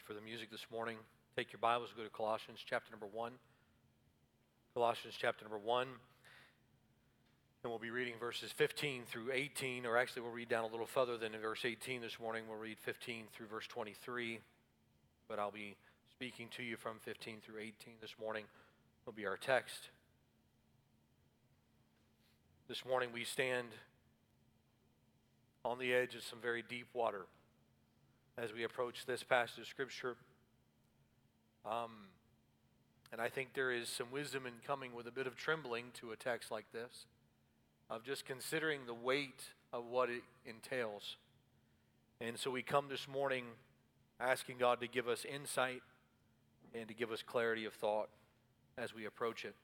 you for the music this morning. Take your Bibles, go to Colossians chapter number 1. Colossians chapter number 1. And we'll be reading verses 15 through 18, or actually, we'll read down a little further than in verse 18 this morning. We'll read 15 through verse 23. But I'll be speaking to you from 15 through 18 this morning, will be our text. This morning, we stand on the edge of some very deep water as we approach this passage of Scripture. Um, and I think there is some wisdom in coming with a bit of trembling to a text like this, of just considering the weight of what it entails. And so we come this morning asking God to give us insight and to give us clarity of thought as we approach it.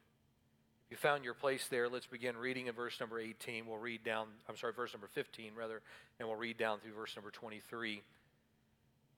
If you found your place there, let's begin reading in verse number 18. We'll read down, I'm sorry, verse number 15, rather, and we'll read down through verse number 23.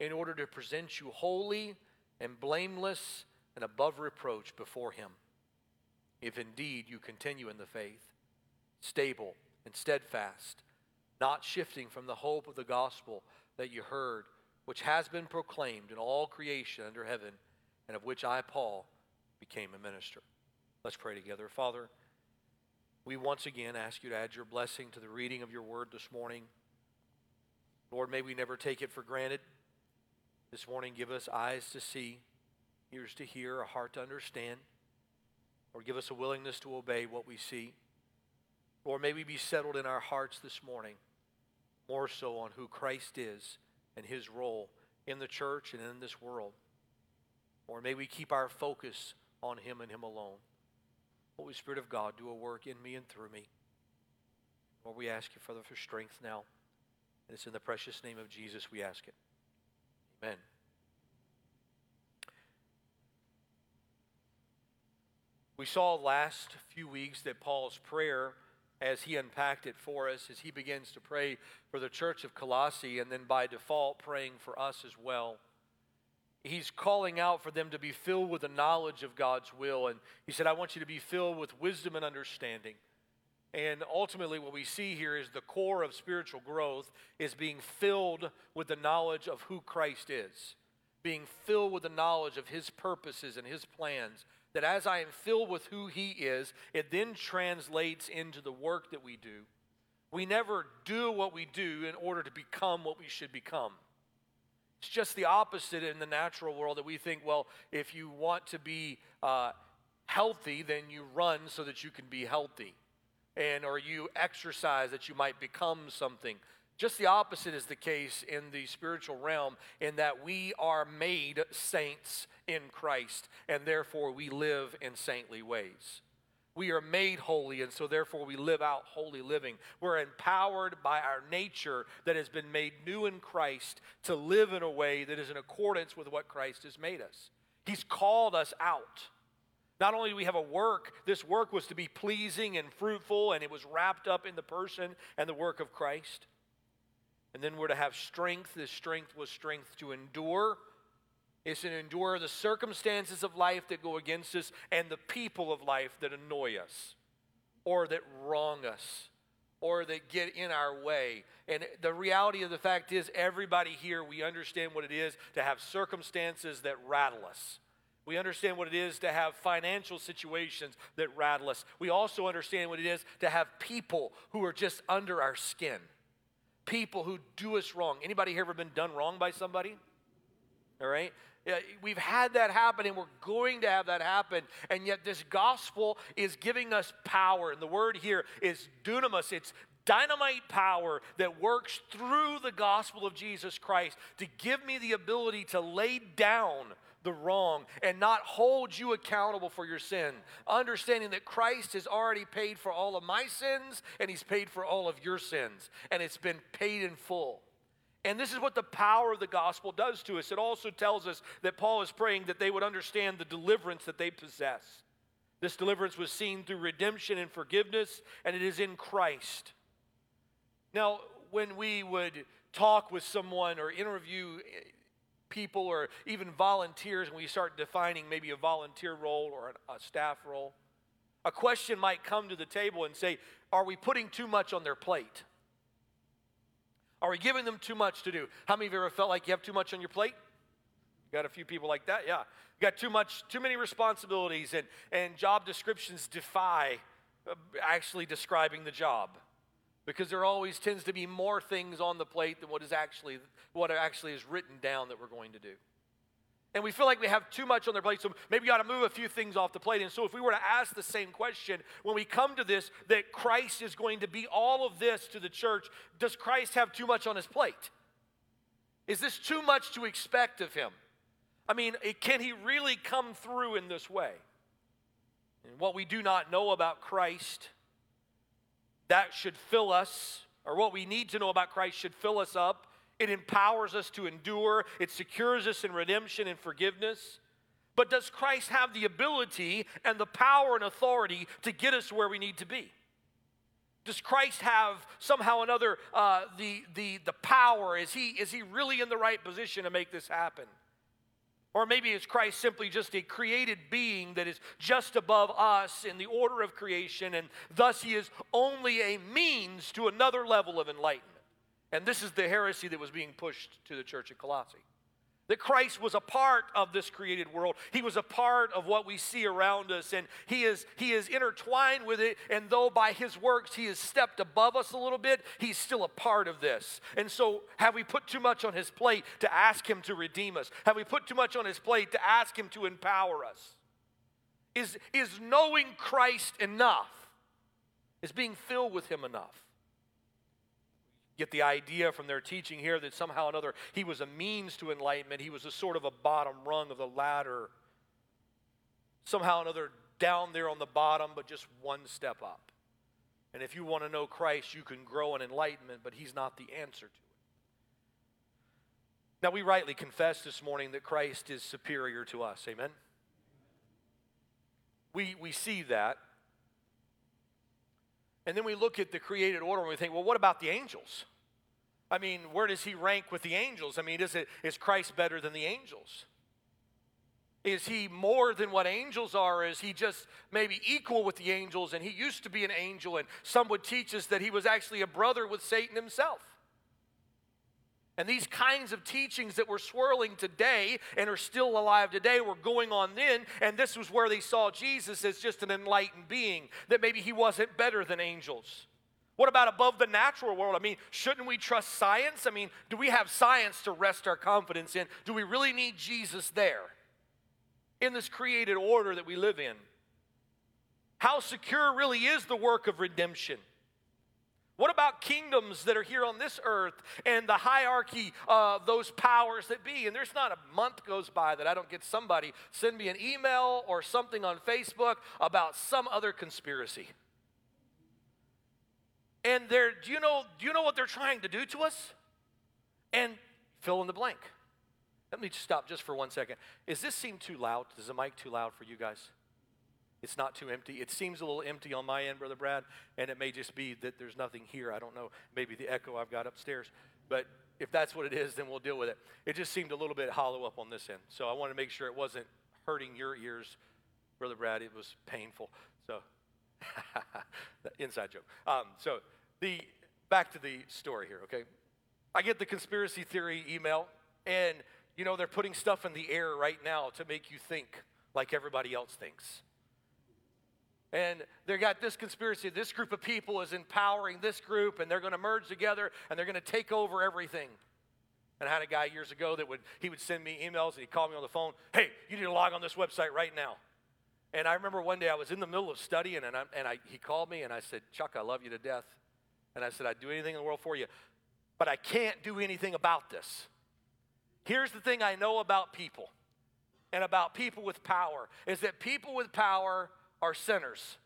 in order to present you holy and blameless and above reproach before Him. If indeed you continue in the faith, stable and steadfast, not shifting from the hope of the gospel that you heard, which has been proclaimed in all creation under heaven, and of which I, Paul, became a minister. Let's pray together. Father, we once again ask you to add your blessing to the reading of your word this morning. Lord, may we never take it for granted. This morning, give us eyes to see, ears to hear, a heart to understand, or give us a willingness to obey what we see. Or may we be settled in our hearts this morning, more so on who Christ is and his role in the church and in this world. Or may we keep our focus on him and him alone. Holy Spirit of God, do a work in me and through me. Lord, we ask you, Father, for strength now. And it's in the precious name of Jesus we ask it. Amen. We saw last few weeks that Paul's prayer, as he unpacked it for us, as he begins to pray for the church of Colossae and then by default praying for us as well, he's calling out for them to be filled with the knowledge of God's will. And he said, I want you to be filled with wisdom and understanding. And ultimately, what we see here is the core of spiritual growth is being filled with the knowledge of who Christ is, being filled with the knowledge of his purposes and his plans. That as I am filled with who he is, it then translates into the work that we do. We never do what we do in order to become what we should become. It's just the opposite in the natural world that we think, well, if you want to be uh, healthy, then you run so that you can be healthy and or you exercise that you might become something. Just the opposite is the case in the spiritual realm, in that we are made saints in Christ, and therefore we live in saintly ways. We are made holy, and so therefore we live out holy living. We're empowered by our nature that has been made new in Christ to live in a way that is in accordance with what Christ has made us. He's called us out. Not only do we have a work, this work was to be pleasing and fruitful, and it was wrapped up in the person and the work of Christ. And then we're to have strength. This strength was strength to endure. It's to endure the circumstances of life that go against us and the people of life that annoy us or that wrong us or that get in our way. And the reality of the fact is, everybody here, we understand what it is to have circumstances that rattle us. We understand what it is to have financial situations that rattle us. We also understand what it is to have people who are just under our skin. People who do us wrong. Anybody here ever been done wrong by somebody? All right? Yeah, we've had that happen and we're going to have that happen. And yet, this gospel is giving us power. And the word here is dunamis. It's dynamite power that works through the gospel of Jesus Christ to give me the ability to lay down the wrong and not hold you accountable for your sin. Understanding that Christ has already paid for all of my sins and he's paid for all of your sins. And it's been paid in full. And this is what the power of the gospel does to us. It also tells us that Paul is praying that they would understand the deliverance that they possess. This deliverance was seen through redemption and forgiveness, and it is in Christ. Now, when we would talk with someone or interview people or even volunteers, when we start defining maybe a volunteer role or a staff role, a question might come to the table and say, Are we putting too much on their plate? Are we giving them too much to do? How many of you ever felt like you have too much on your plate? Got a few people like that? Yeah. You got too much, too many responsibilities, and, and job descriptions defy uh, actually describing the job because there always tends to be more things on the plate than what is actually what actually is written down that we're going to do and we feel like we have too much on their plate, so maybe you ought to move a few things off the plate. And so, if we were to ask the same question when we come to this, that Christ is going to be all of this to the church, does Christ have too much on his plate? Is this too much to expect of him? I mean, eh, can he really come through in this way? And what we do not know about Christ, that should fill us, or what we need to know about Christ should fill us up it empowers us to endure, it secures us in redemption and forgiveness. But does Christ have the ability and the power and authority to get us where we need to be? Does Christ have somehow another uh, the, the, the power? Is he, is he really in the right position to make this happen? Or maybe is Christ simply just a created being that is just above us in the order of creation, and thus he is only a means to another level of enlightenment? And this is the heresy that was being pushed to the church at Colossae. That Christ was a part of this created world. He was a part of what we see around us, and he is, he is intertwined with it. And though by his works he has stepped above us a little bit, he's still a part of this. And so, have we put too much on his plate to ask him to redeem us? Have we put too much on his plate to ask him to empower us? Is, is knowing Christ enough? Is being filled with him enough? Get the idea from their teaching here that somehow or another he was a means to enlightenment. He was a sort of a bottom rung of the ladder. Somehow or another down there on the bottom, but just one step up. And if you want to know Christ, you can grow in enlightenment, but he's not the answer to it. Now, we rightly confess this morning that Christ is superior to us. Amen? We, we see that. And then we look at the created order and we think, well, what about the angels? I mean, where does he rank with the angels? I mean, is, it, is Christ better than the angels? Is he more than what angels are? Is he just maybe equal with the angels? And he used to be an angel, and some would teach us that he was actually a brother with Satan himself. And these kinds of teachings that were swirling today and are still alive today were going on then. And this was where they saw Jesus as just an enlightened being, that maybe he wasn't better than angels. What about above the natural world? I mean, shouldn't we trust science? I mean, do we have science to rest our confidence in? Do we really need Jesus there in this created order that we live in? How secure really is the work of redemption? What about kingdoms that are here on this earth and the hierarchy of those powers that be? And there's not a month goes by that I don't get somebody send me an email or something on Facebook about some other conspiracy. And they're, do you know, do you know what they're trying to do to us? And fill in the blank. Let me stop just for one second. Is this seem too loud? Is the mic too loud for you guys? It's not too empty. It seems a little empty on my end, Brother Brad, and it may just be that there's nothing here. I don't know. Maybe the echo I've got upstairs. But if that's what it is, then we'll deal with it. It just seemed a little bit hollow up on this end. So I want to make sure it wasn't hurting your ears, Brother Brad. It was painful. So, inside joke. Um, so, the back to the story here, okay? I get the conspiracy theory email, and you know, they're putting stuff in the air right now to make you think like everybody else thinks. And they got this conspiracy. This group of people is empowering this group, and they're going to merge together and they're going to take over everything. And I had a guy years ago that would he would send me emails and he'd call me on the phone, hey, you need to log on this website right now. And I remember one day I was in the middle of studying and, I, and I, he called me and I said, Chuck, I love you to death. And I said, I'd do anything in the world for you, but I can't do anything about this. Here's the thing I know about people and about people with power is that people with power are sinners,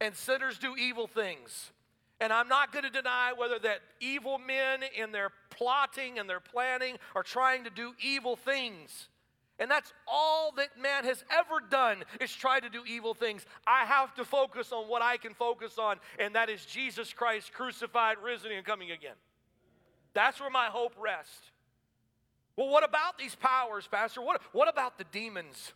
and sinners do evil things. And I'm not going to deny whether that evil men in their plotting and their planning are trying to do evil things. And that's all that man has ever done is try to do evil things. I have to focus on what I can focus on, and that is Jesus Christ crucified, risen, and coming again. That's where my hope rests. Well, what about these powers, Pastor? What, what about the demons?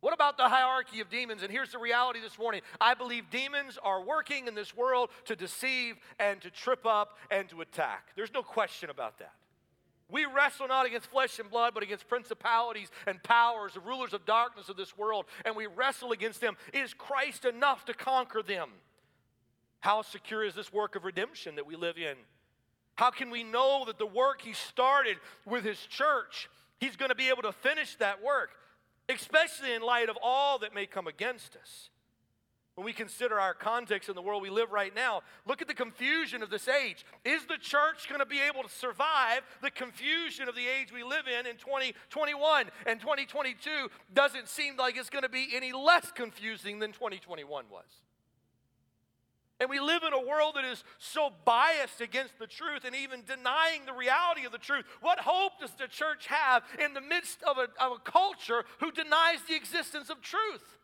What about the hierarchy of demons? And here's the reality this morning I believe demons are working in this world to deceive and to trip up and to attack. There's no question about that. We wrestle not against flesh and blood, but against principalities and powers, the rulers of darkness of this world, and we wrestle against them. Is Christ enough to conquer them? How secure is this work of redemption that we live in? How can we know that the work He started with His church, He's going to be able to finish that work, especially in light of all that may come against us? When we consider our context in the world we live right now, look at the confusion of this age. Is the church going to be able to survive the confusion of the age we live in in 2021 and 2022? Doesn't seem like it's going to be any less confusing than 2021 was. And we live in a world that is so biased against the truth and even denying the reality of the truth. What hope does the church have in the midst of a, of a culture who denies the existence of truth?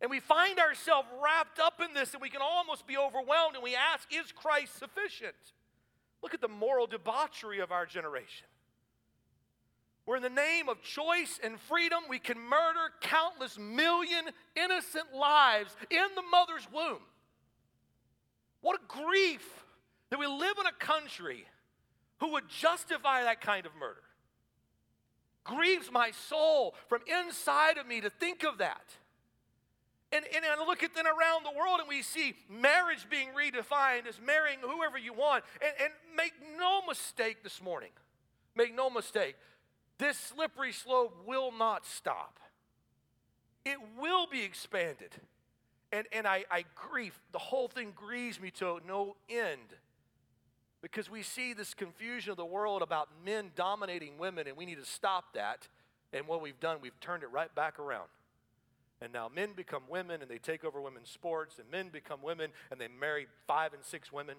And we find ourselves wrapped up in this, and we can almost be overwhelmed, and we ask, Is Christ sufficient? Look at the moral debauchery of our generation. Where, in the name of choice and freedom, we can murder countless million innocent lives in the mother's womb. What a grief that we live in a country who would justify that kind of murder. Grieves my soul from inside of me to think of that. And, and I look at then around the world and we see marriage being redefined as marrying whoever you want. And, and make no mistake this morning, make no mistake, this slippery slope will not stop. It will be expanded. And, and I, I grieve, the whole thing grieves me to no end because we see this confusion of the world about men dominating women, and we need to stop that. And what we've done, we've turned it right back around. And now men become women and they take over women's sports, and men become women and they marry five and six women.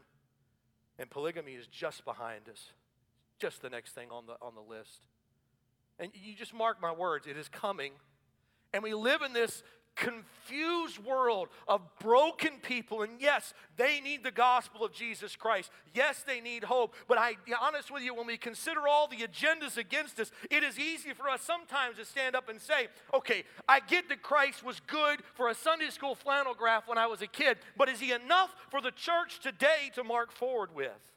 And polygamy is just behind us, just the next thing on the, on the list. And you just mark my words, it is coming. And we live in this confused world of broken people. And yes, they need the gospel of Jesus Christ. Yes, they need hope. But I be honest with you, when we consider all the agendas against us, it is easy for us sometimes to stand up and say, okay, I get that Christ was good for a Sunday school flannel graph when I was a kid, but is he enough for the church today to mark forward with?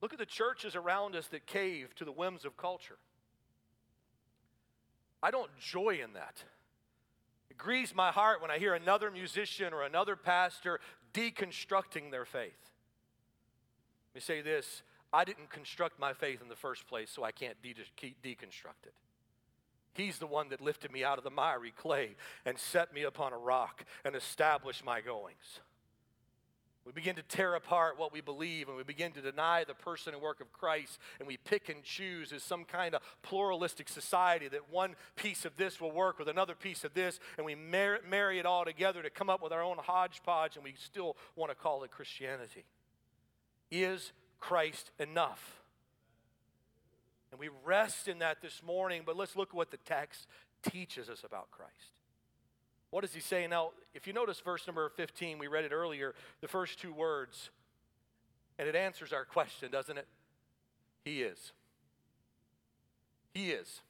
Look at the churches around us that cave to the whims of culture. I don't joy in that grieves my heart when I hear another musician or another pastor deconstructing their faith. Let me say this I didn't construct my faith in the first place, so I can't de- deconstruct it. He's the one that lifted me out of the miry clay and set me upon a rock and established my goings. We begin to tear apart what we believe and we begin to deny the person and work of Christ and we pick and choose as some kind of pluralistic society that one piece of this will work with another piece of this and we mar- marry it all together to come up with our own hodgepodge and we still want to call it Christianity. Is Christ enough? And we rest in that this morning, but let's look at what the text teaches us about Christ. What does he say? Now, if you notice verse number 15, we read it earlier, the first two words, and it answers our question, doesn't it? He is. He is.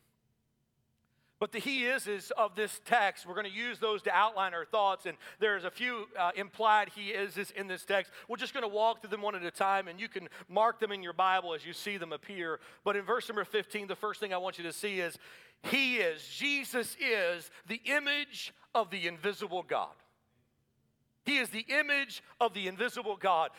But the he is is of this text. We're going to use those to outline our thoughts, and there's a few uh, implied he is in this text. We're just going to walk through them one at a time, and you can mark them in your Bible as you see them appear. But in verse number 15, the first thing I want you to see is he is, Jesus is the image of the invisible God. He is the image of the invisible God.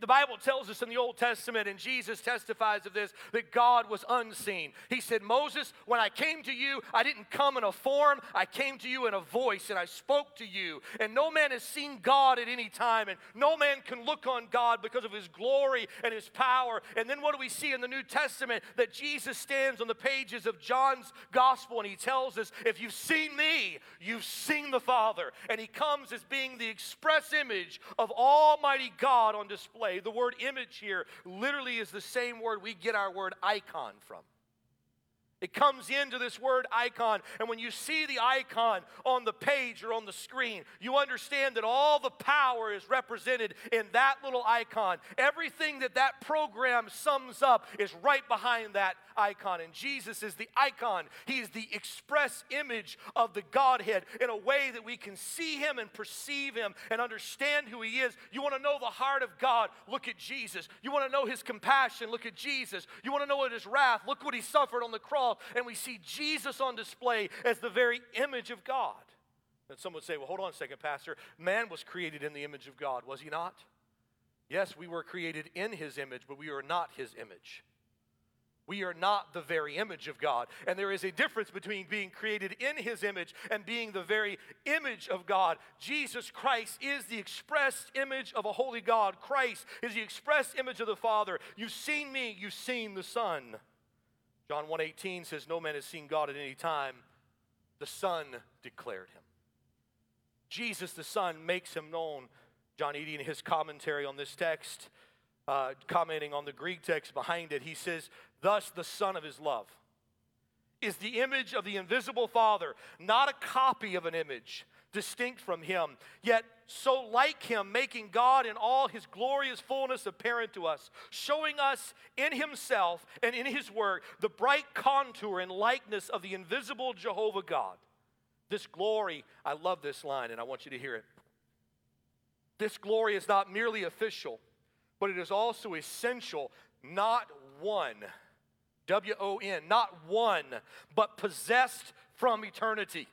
The Bible tells us in the Old Testament, and Jesus testifies of this, that God was unseen. He said, Moses, when I came to you, I didn't come in a form, I came to you in a voice, and I spoke to you. And no man has seen God at any time, and no man can look on God because of his glory and his power. And then what do we see in the New Testament? That Jesus stands on the pages of John's gospel, and he tells us, If you've seen me, you've seen the Father. And he comes as being the expression express image of Almighty God on display. The word image here literally is the same word we get our word icon from. It comes into this word icon, and when you see the icon on the page or on the screen, you understand that all the power is represented in that little icon. Everything that that program sums up is right behind that icon. And Jesus is the icon, He is the express image of the Godhead in a way that we can see Him and perceive Him and understand who He is. You want to know the heart of God? Look at Jesus. You want to know His compassion? Look at Jesus. You want to know His wrath? Look what He suffered on the cross. And we see Jesus on display as the very image of God. And some would say, well, hold on a second, Pastor. Man was created in the image of God, was he not? Yes, we were created in his image, but we are not his image. We are not the very image of God. And there is a difference between being created in His image and being the very image of God. Jesus Christ is the expressed image of a holy God. Christ is the expressed image of the Father. You've seen me, you've seen the Son. John 1:18 says no man has seen God at any time. The Son declared him. Jesus the Son makes him known. John Eadie in his commentary on this text uh, commenting on the Greek text behind it, he says, Thus the Son of his love is the image of the invisible Father, not a copy of an image distinct from him, yet so like him, making God in all his glorious fullness apparent to us, showing us in himself and in his work the bright contour and likeness of the invisible Jehovah God. This glory, I love this line and I want you to hear it. This glory is not merely official, but it is also essential, not one, W O N, not one, but possessed from eternity.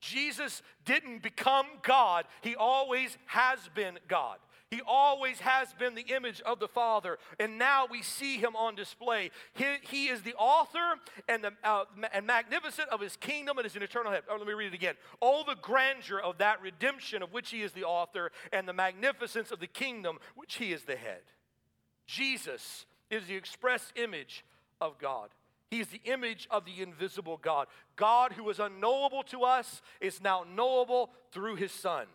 Jesus didn't become God, He always has been God. He always has been the image of the Father, and now we see him on display. He, he is the author and, the, uh, and magnificent of his kingdom and his eternal head. Oh, let me read it again. All the grandeur of that redemption of which he is the author, and the magnificence of the kingdom which he is the head. Jesus is the express image of God. He is the image of the invisible God. God, who was unknowable to us, is now knowable through his Son.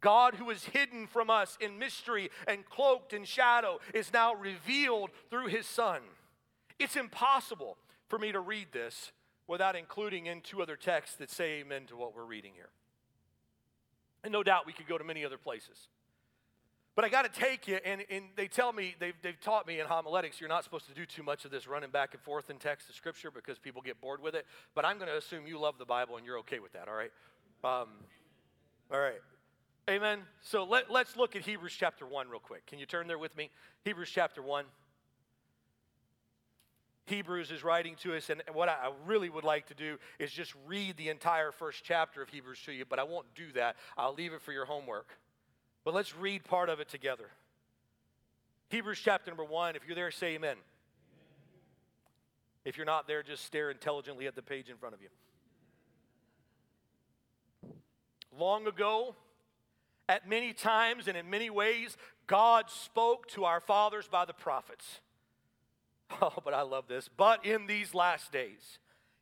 God, who is hidden from us in mystery and cloaked in shadow, is now revealed through his Son. It's impossible for me to read this without including in two other texts that say amen to what we're reading here. And no doubt we could go to many other places. But I got to take you, and, and they tell me, they've, they've taught me in homiletics, you're not supposed to do too much of this running back and forth in text of Scripture because people get bored with it. But I'm going to assume you love the Bible and you're okay with that, all right? Um, all right. Amen. So let, let's look at Hebrews chapter 1 real quick. Can you turn there with me? Hebrews chapter 1. Hebrews is writing to us, and what I really would like to do is just read the entire first chapter of Hebrews to you, but I won't do that. I'll leave it for your homework. But let's read part of it together. Hebrews chapter number 1. If you're there, say amen. amen. If you're not there, just stare intelligently at the page in front of you. Long ago, at many times and in many ways, God spoke to our fathers by the prophets. Oh, but I love this. But in these last days,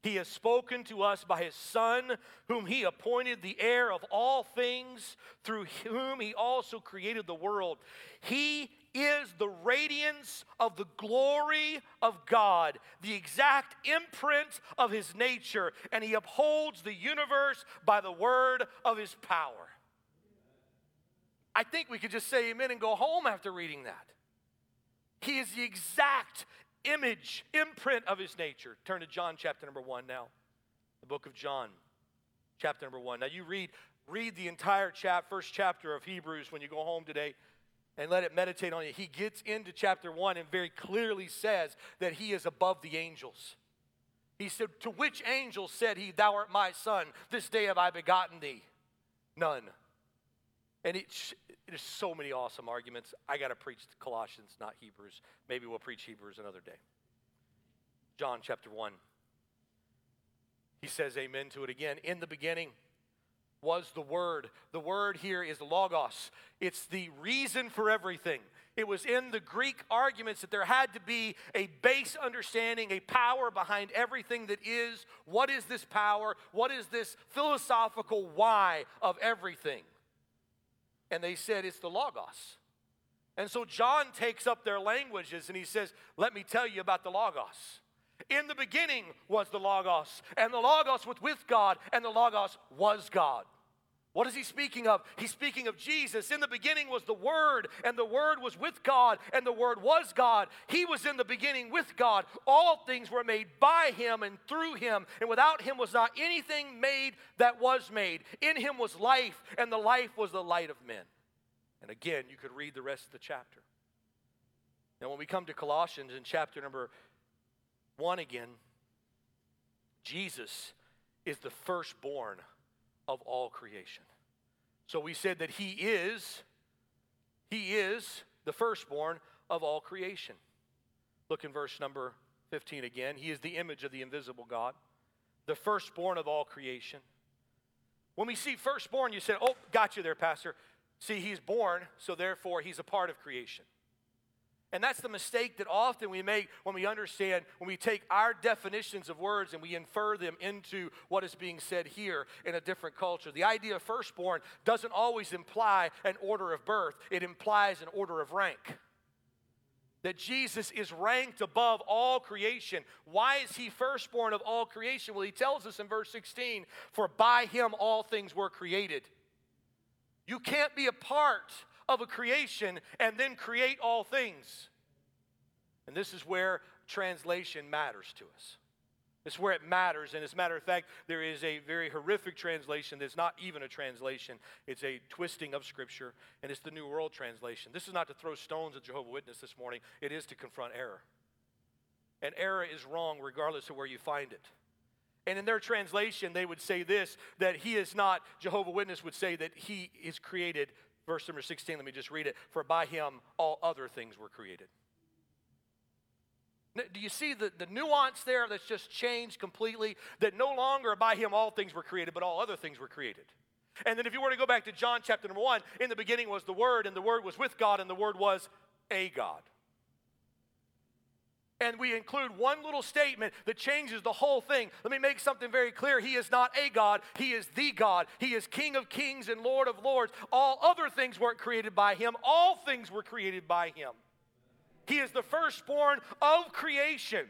he has spoken to us by his Son, whom he appointed the heir of all things, through whom he also created the world. He is the radiance of the glory of God, the exact imprint of his nature, and he upholds the universe by the word of his power. I think we could just say amen and go home after reading that. He is the exact image, imprint of his nature. Turn to John chapter number 1 now. The book of John, chapter number 1. Now you read read the entire chap, first chapter of Hebrews when you go home today and let it meditate on you. He gets into chapter 1 and very clearly says that he is above the angels. He said, To which angel said he, Thou art my son, this day have I begotten thee? None. And it's, there's so many awesome arguments. I got to preach Colossians, not Hebrews. Maybe we'll preach Hebrews another day. John chapter 1. He says amen to it again. In the beginning was the Word. The Word here is Logos, it's the reason for everything. It was in the Greek arguments that there had to be a base understanding, a power behind everything that is. What is this power? What is this philosophical why of everything? And they said it's the Logos. And so John takes up their languages and he says, Let me tell you about the Logos. In the beginning was the Logos, and the Logos was with God, and the Logos was God. What is he speaking of? He's speaking of Jesus. In the beginning was the Word, and the Word was with God, and the Word was God. He was in the beginning with God. All things were made by Him and through Him, and without Him was not anything made that was made. In Him was life, and the life was the light of men. And again, you could read the rest of the chapter. Now, when we come to Colossians in chapter number one again, Jesus is the firstborn of all creation. So we said that he is he is the firstborn of all creation. Look in verse number 15 again. He is the image of the invisible God, the firstborn of all creation. When we see firstborn, you said, "Oh, got you there, pastor." See, he's born, so therefore he's a part of creation. And that's the mistake that often we make when we understand, when we take our definitions of words and we infer them into what is being said here in a different culture. The idea of firstborn doesn't always imply an order of birth, it implies an order of rank. That Jesus is ranked above all creation. Why is he firstborn of all creation? Well, he tells us in verse 16, for by him all things were created. You can't be a part of a creation and then create all things. And this is where translation matters to us. It's where it matters. And as a matter of fact, there is a very horrific translation that's not even a translation. It's a twisting of Scripture, and it's the New World Translation. This is not to throw stones at Jehovah Witness this morning, it is to confront error. And error is wrong regardless of where you find it. And in their translation, they would say this that he is not, Jehovah Witness would say that he is created verse number 16, let me just read it. For by him all other things were created. Do you see the, the nuance there that's just changed completely? That no longer by him all things were created, but all other things were created. And then if you were to go back to John chapter number one, in the beginning was the Word, and the Word was with God, and the Word was a God and we include one little statement that changes the whole thing. Let me make something very clear. He is not a God, He is the God. He is King of kings and Lord of lords. All other things weren't created by Him, all things were created by Him. He is the firstborn of creation.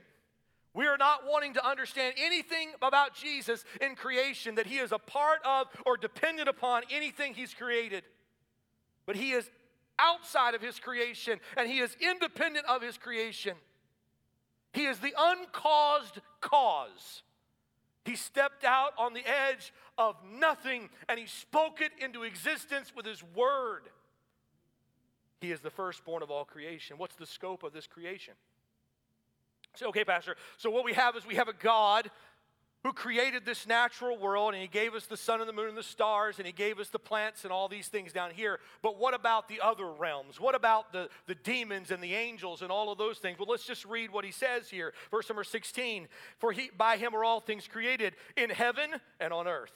We are not wanting to understand anything about Jesus in creation that He is a part of or dependent upon anything He's created. But He is outside of His creation and He is independent of His creation. He is the uncaused cause. He stepped out on the edge of nothing and he spoke it into existence with his word. He is the firstborn of all creation. What's the scope of this creation? So, okay, Pastor, so what we have is we have a God who created this natural world and he gave us the sun and the moon and the stars and he gave us the plants and all these things down here. But what about the other realms? What about the, the demons and the angels and all of those things? Well, let's just read what he says here. Verse number 16 For he, by him are all things created in heaven and on earth,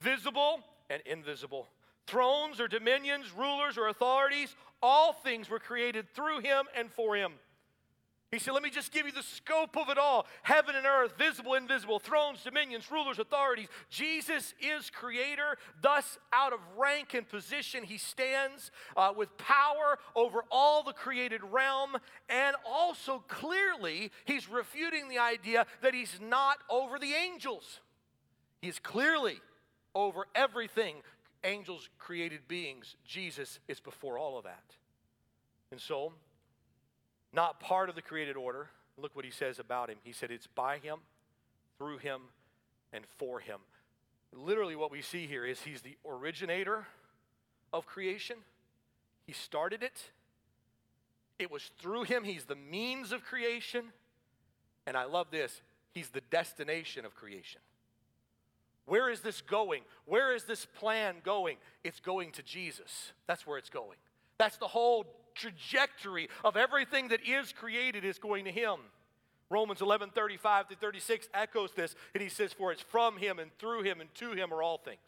visible and invisible. Thrones or dominions, rulers or authorities, all things were created through him and for him. He said, Let me just give you the scope of it all heaven and earth, visible, invisible, thrones, dominions, rulers, authorities. Jesus is creator. Thus, out of rank and position, he stands uh, with power over all the created realm. And also, clearly, he's refuting the idea that he's not over the angels. He's clearly over everything. Angels, created beings. Jesus is before all of that. And so, not part of the created order. Look what he says about him. He said, It's by him, through him, and for him. Literally, what we see here is he's the originator of creation, he started it. It was through him, he's the means of creation. And I love this, he's the destination of creation. Where is this going? Where is this plan going? It's going to Jesus. That's where it's going. That's the whole trajectory of everything that is created is going to Him. Romans 11 35 to 36 echoes this, and he says, For it's from Him and through Him and to Him are all things.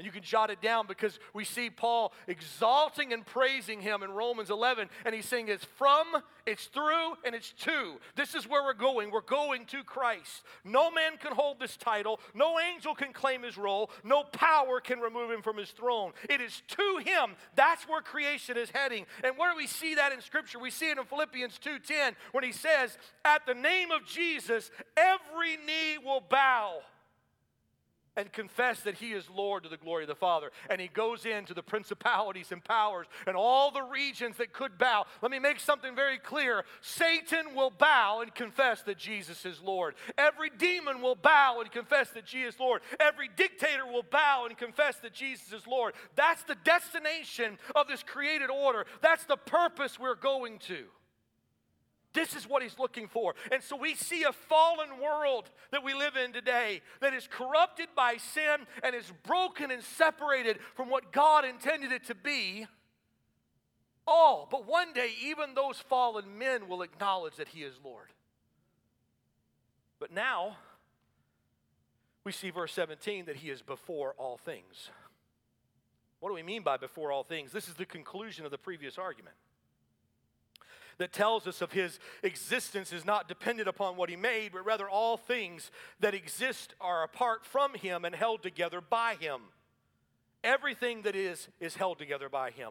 And you can jot it down because we see Paul exalting and praising him in Romans 11. And he's saying it's from, it's through, and it's to. This is where we're going. We're going to Christ. No man can hold this title. No angel can claim his role. No power can remove him from his throne. It is to him. That's where creation is heading. And where do we see that in Scripture? We see it in Philippians 2.10 when he says, At the name of Jesus, every knee will bow and confess that he is Lord to the glory of the Father. And he goes into the principalities and powers and all the regions that could bow. Let me make something very clear Satan will bow and confess that Jesus is Lord. Every demon will bow and confess that Jesus is Lord. Every dictator will bow and confess that Jesus is Lord. That's the destination of this created order, that's the purpose we're going to. This is what he's looking for. And so we see a fallen world that we live in today that is corrupted by sin and is broken and separated from what God intended it to be. All, but one day, even those fallen men will acknowledge that he is Lord. But now, we see verse 17 that he is before all things. What do we mean by before all things? This is the conclusion of the previous argument that tells us of his existence is not dependent upon what he made, but rather all things that exist are apart from him and held together by him. Everything that is, is held together by him.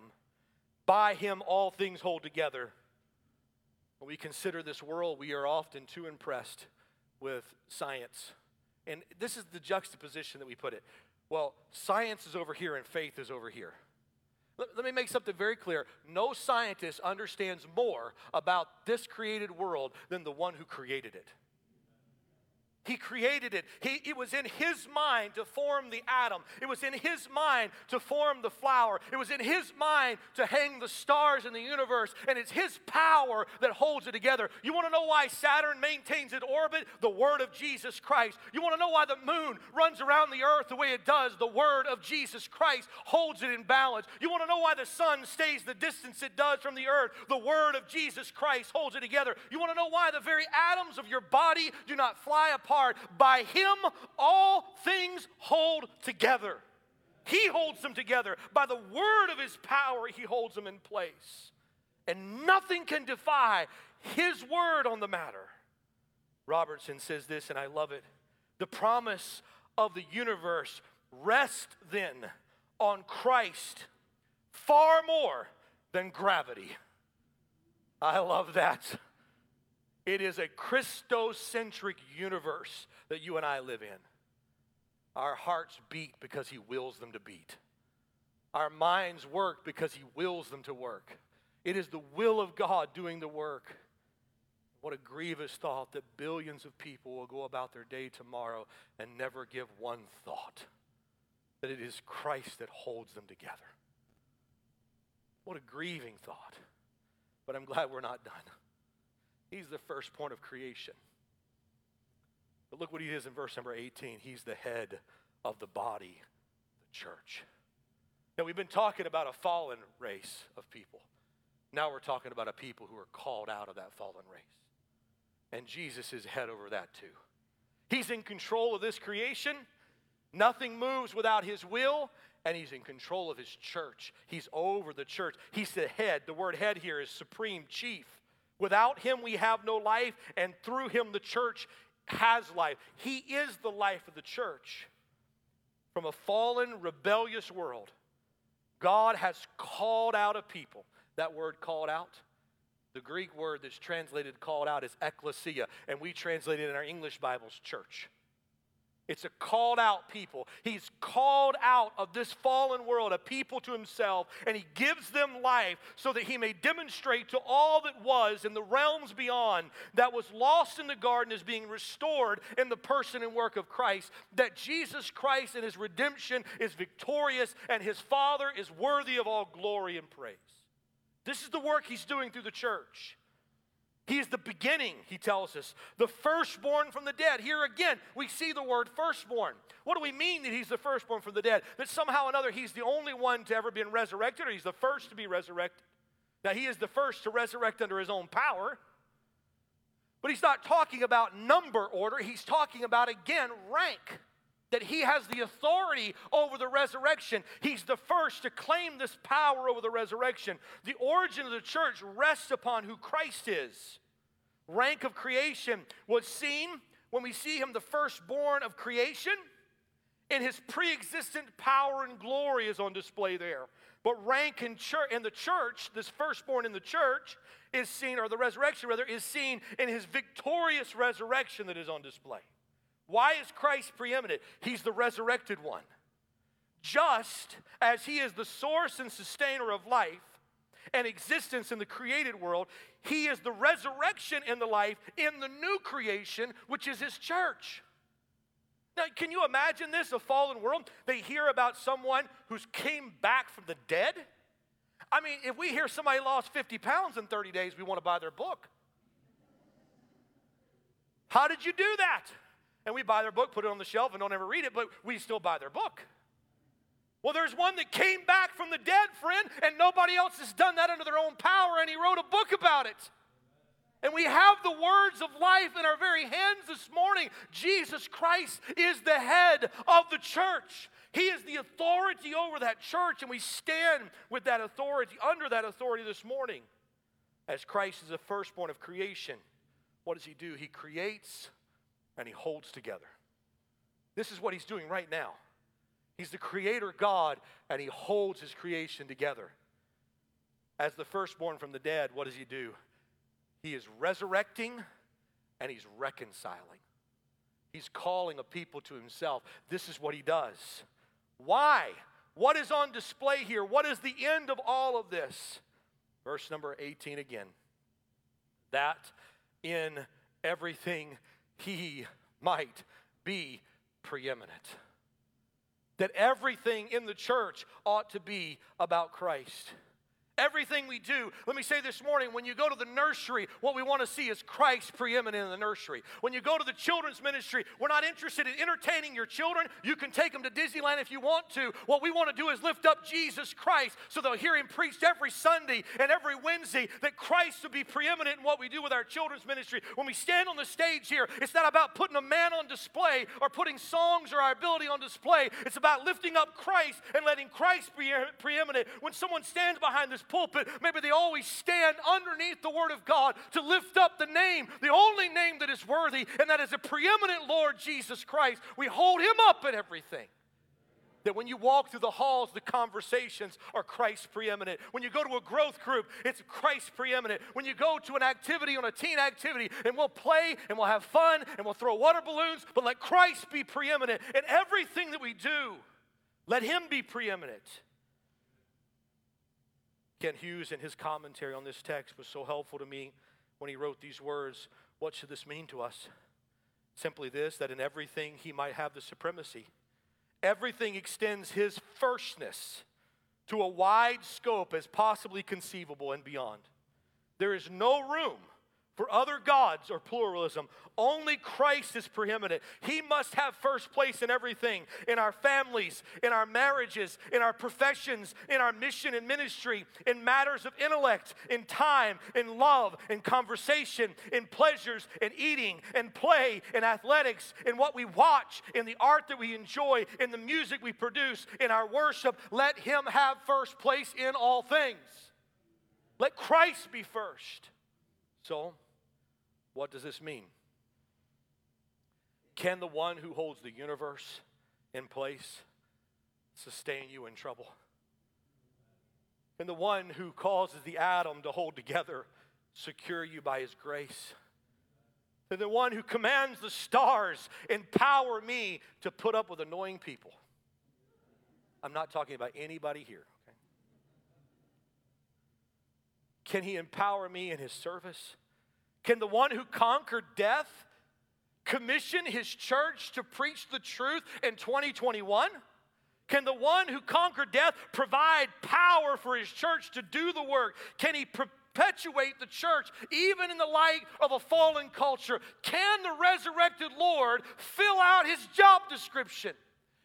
By him, all things hold together. When we consider this world, we are often too impressed with science. And this is the juxtaposition that we put it. Well, science is over here and faith is over here. Let, let me make something very clear. No scientist understands more about this created world than the one who created it. He created it. He, it was in His mind to form the atom. It was in His mind to form the flower. It was in His mind to hang the stars in the universe. And it's His power that holds it together. You want to know why Saturn maintains its orbit? The Word of Jesus Christ. You want to know why the moon runs around the earth the way it does? The Word of Jesus Christ holds it in balance. You want to know why the sun stays the distance it does from the earth? The Word of Jesus Christ holds it together. You want to know why the very atoms of your body do not fly apart? Apart. By him, all things hold together. He holds them together. By the word of his power, he holds them in place. And nothing can defy his word on the matter. Robertson says this, and I love it. The promise of the universe rests then on Christ far more than gravity. I love that. It is a Christocentric universe that you and I live in. Our hearts beat because He wills them to beat. Our minds work because He wills them to work. It is the will of God doing the work. What a grievous thought that billions of people will go about their day tomorrow and never give one thought that it is Christ that holds them together. What a grieving thought. But I'm glad we're not done. He's the first point of creation. But look what he is in verse number 18. He's the head of the body, the church. Now, we've been talking about a fallen race of people. Now we're talking about a people who are called out of that fallen race. And Jesus is head over that too. He's in control of this creation. Nothing moves without his will, and he's in control of his church. He's over the church. He's the head. The word head here is supreme chief. Without him, we have no life, and through him, the church has life. He is the life of the church. From a fallen, rebellious world, God has called out a people. That word called out, the Greek word that's translated called out is ecclesia, and we translate it in our English Bibles, church. It's a called out people. He's called out of this fallen world a people to himself, and he gives them life so that he may demonstrate to all that was in the realms beyond that was lost in the garden is being restored in the person and work of Christ. That Jesus Christ and his redemption is victorious, and his Father is worthy of all glory and praise. This is the work he's doing through the church. He is the beginning, he tells us, the firstborn from the dead. Here again, we see the word firstborn. What do we mean that he's the firstborn from the dead? That somehow or another he's the only one to ever been resurrected, or he's the first to be resurrected? Now, he is the first to resurrect under his own power. But he's not talking about number order, he's talking about, again, rank. That he has the authority over the resurrection. He's the first to claim this power over the resurrection. The origin of the church rests upon who Christ is. Rank of creation was seen when we see him the firstborn of creation, and his pre existent power and glory is on display there. But rank in, church, in the church, this firstborn in the church, is seen, or the resurrection rather, is seen in his victorious resurrection that is on display. Why is Christ preeminent? He's the resurrected one. Just as he is the source and sustainer of life and existence in the created world, he is the resurrection in the life in the new creation, which is his church. Now, can you imagine this? A fallen world, they hear about someone who's came back from the dead. I mean, if we hear somebody lost 50 pounds in 30 days, we want to buy their book. How did you do that? And we buy their book, put it on the shelf, and don't ever read it, but we still buy their book. Well, there's one that came back from the dead, friend, and nobody else has done that under their own power, and he wrote a book about it. And we have the words of life in our very hands this morning. Jesus Christ is the head of the church. He is the authority over that church, and we stand with that authority, under that authority this morning. As Christ is the firstborn of creation, what does he do? He creates and he holds together. This is what he's doing right now. He's the creator God, and he holds his creation together. As the firstborn from the dead, what does he do? He is resurrecting and he's reconciling. He's calling a people to himself. This is what he does. Why? What is on display here? What is the end of all of this? Verse number 18 again. That in everything he might be preeminent. That everything in the church ought to be about Christ. Everything we do, let me say this morning, when you go to the nursery, what we want to see is Christ preeminent in the nursery. When you go to the children's ministry, we're not interested in entertaining your children. You can take them to Disneyland if you want to. What we want to do is lift up Jesus Christ so they'll hear him preached every Sunday and every Wednesday that Christ will be preeminent in what we do with our children's ministry. When we stand on the stage here, it's not about putting a man on display or putting songs or our ability on display. It's about lifting up Christ and letting Christ be preeminent. When someone stands behind this pulpit, maybe they always stand underneath the Word of God to lift up the name, the only name that is worthy, and that is a preeminent Lord Jesus Christ. We hold Him up in everything. That when you walk through the halls, the conversations are Christ preeminent. When you go to a growth group, it's Christ preeminent. When you go to an activity on a teen activity, and we'll play and we'll have fun and we'll throw water balloons, but let Christ be preeminent in everything that we do. Let Him be preeminent. Kent Hughes, in his commentary on this text, was so helpful to me when he wrote these words. What should this mean to us? Simply this that in everything he might have the supremacy. Everything extends his firstness to a wide scope as possibly conceivable and beyond. There is no room for other gods or pluralism. Only Christ is preeminent. He must have first place in everything in our families, in our marriages, in our professions, in our mission and ministry, in matters of intellect, in time, in love, in conversation, in pleasures, in eating, in play, in athletics, in what we watch, in the art that we enjoy, in the music we produce, in our worship. Let Him have first place in all things. Let Christ be first. So, what does this mean? Can the one who holds the universe in place sustain you in trouble? Can the one who causes the atom to hold together secure you by his grace? Can the one who commands the stars empower me to put up with annoying people? I'm not talking about anybody here. Okay? Can he empower me in his service? Can the one who conquered death commission his church to preach the truth in 2021? Can the one who conquered death provide power for his church to do the work? Can he perpetuate the church even in the light of a fallen culture? Can the resurrected Lord fill out his job description?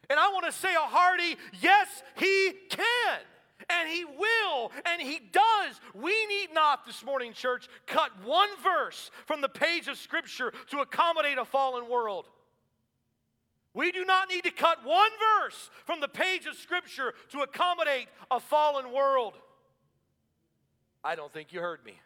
And I want to say a hearty yes, he can. And he will, and he does. We need not this morning, church, cut one verse from the page of Scripture to accommodate a fallen world. We do not need to cut one verse from the page of Scripture to accommodate a fallen world. I don't think you heard me.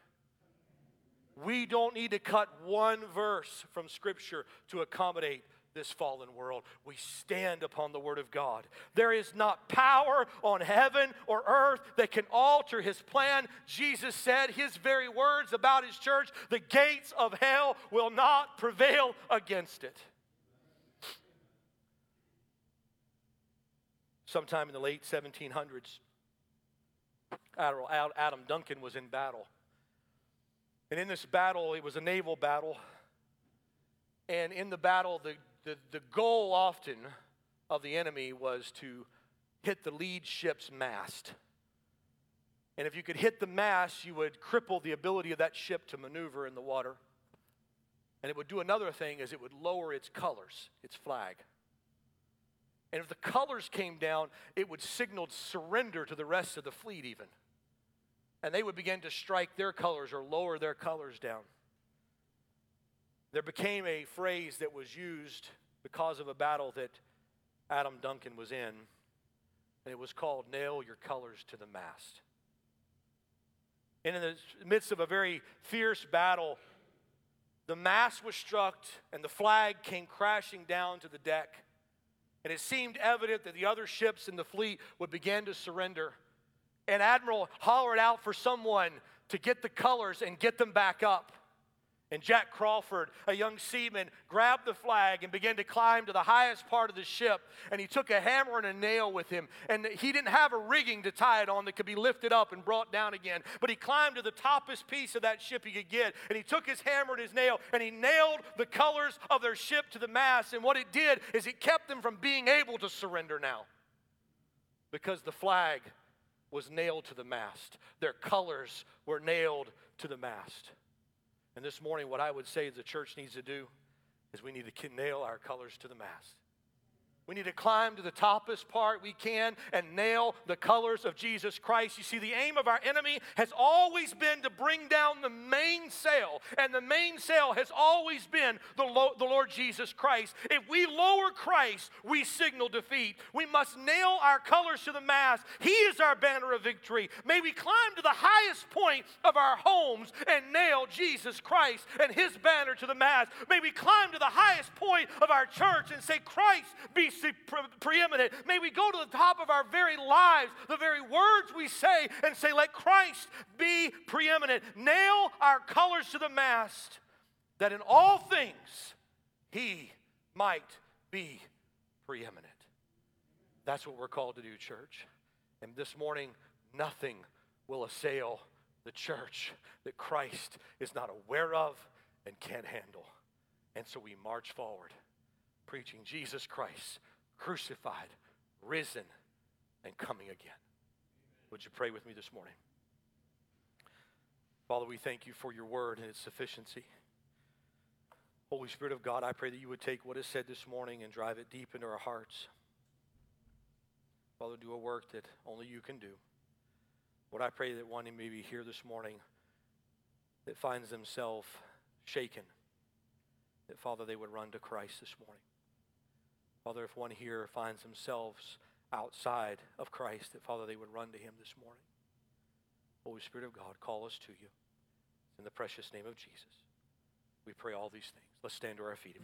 We don't need to cut one verse from Scripture to accommodate this fallen world. We stand upon the Word of God. There is not power on heaven or earth that can alter His plan. Jesus said His very words about His church the gates of hell will not prevail against it. Sometime in the late 1700s, Adam Duncan was in battle. And in this battle, it was a naval battle. And in the battle, the, the, the goal often of the enemy was to hit the lead ship's mast. And if you could hit the mast, you would cripple the ability of that ship to maneuver in the water. And it would do another thing is it would lower its colors, its flag. And if the colors came down, it would signal surrender to the rest of the fleet, even. And they would begin to strike their colors or lower their colors down. There became a phrase that was used because of a battle that Adam Duncan was in, and it was called Nail Your Colors to the Mast. And in the midst of a very fierce battle, the mast was struck and the flag came crashing down to the deck. And it seemed evident that the other ships in the fleet would begin to surrender. And Admiral hollered out for someone to get the colors and get them back up. And Jack Crawford, a young seaman, grabbed the flag and began to climb to the highest part of the ship. And he took a hammer and a nail with him. And he didn't have a rigging to tie it on that could be lifted up and brought down again. But he climbed to the toppest piece of that ship he could get. And he took his hammer and his nail and he nailed the colors of their ship to the mast. And what it did is it kept them from being able to surrender now. Because the flag was nailed to the mast, their colors were nailed to the mast. And this morning, what I would say the church needs to do is we need to nail our colors to the mast. We need to climb to the toppest part we can and nail the colors of Jesus Christ. You see, the aim of our enemy has always been to bring down the mainsail, and the mainsail has always been the, lo- the Lord Jesus Christ. If we lower Christ, we signal defeat. We must nail our colors to the mast. He is our banner of victory. May we climb to the highest point of our homes and nail Jesus Christ and his banner to the mast. May we climb to the highest point of our church and say, Christ be pre- preeminent. May we go to the top of our very lives, the very words we say, and say, Let Christ be preeminent. Nail our colors to the mast, that in all things he might be preeminent. That's what we're called to do, church. And this morning, nothing will assail the church that Christ is not aware of and can't handle. And so we march forward preaching Jesus Christ crucified, risen, and coming again. Would you pray with me this morning? Father, we thank you for your word and its sufficiency. Holy Spirit of God, I pray that you would take what is said this morning and drive it deep into our hearts. Father, do a work that only you can do. What I pray that one may be here this morning that finds themselves shaken, that, Father, they would run to Christ this morning. Father, if one here finds themselves outside of Christ, that, Father, they would run to him this morning. Holy Spirit of God, call us to you. In the precious name of Jesus, we pray all these things. Let's stand to our feet.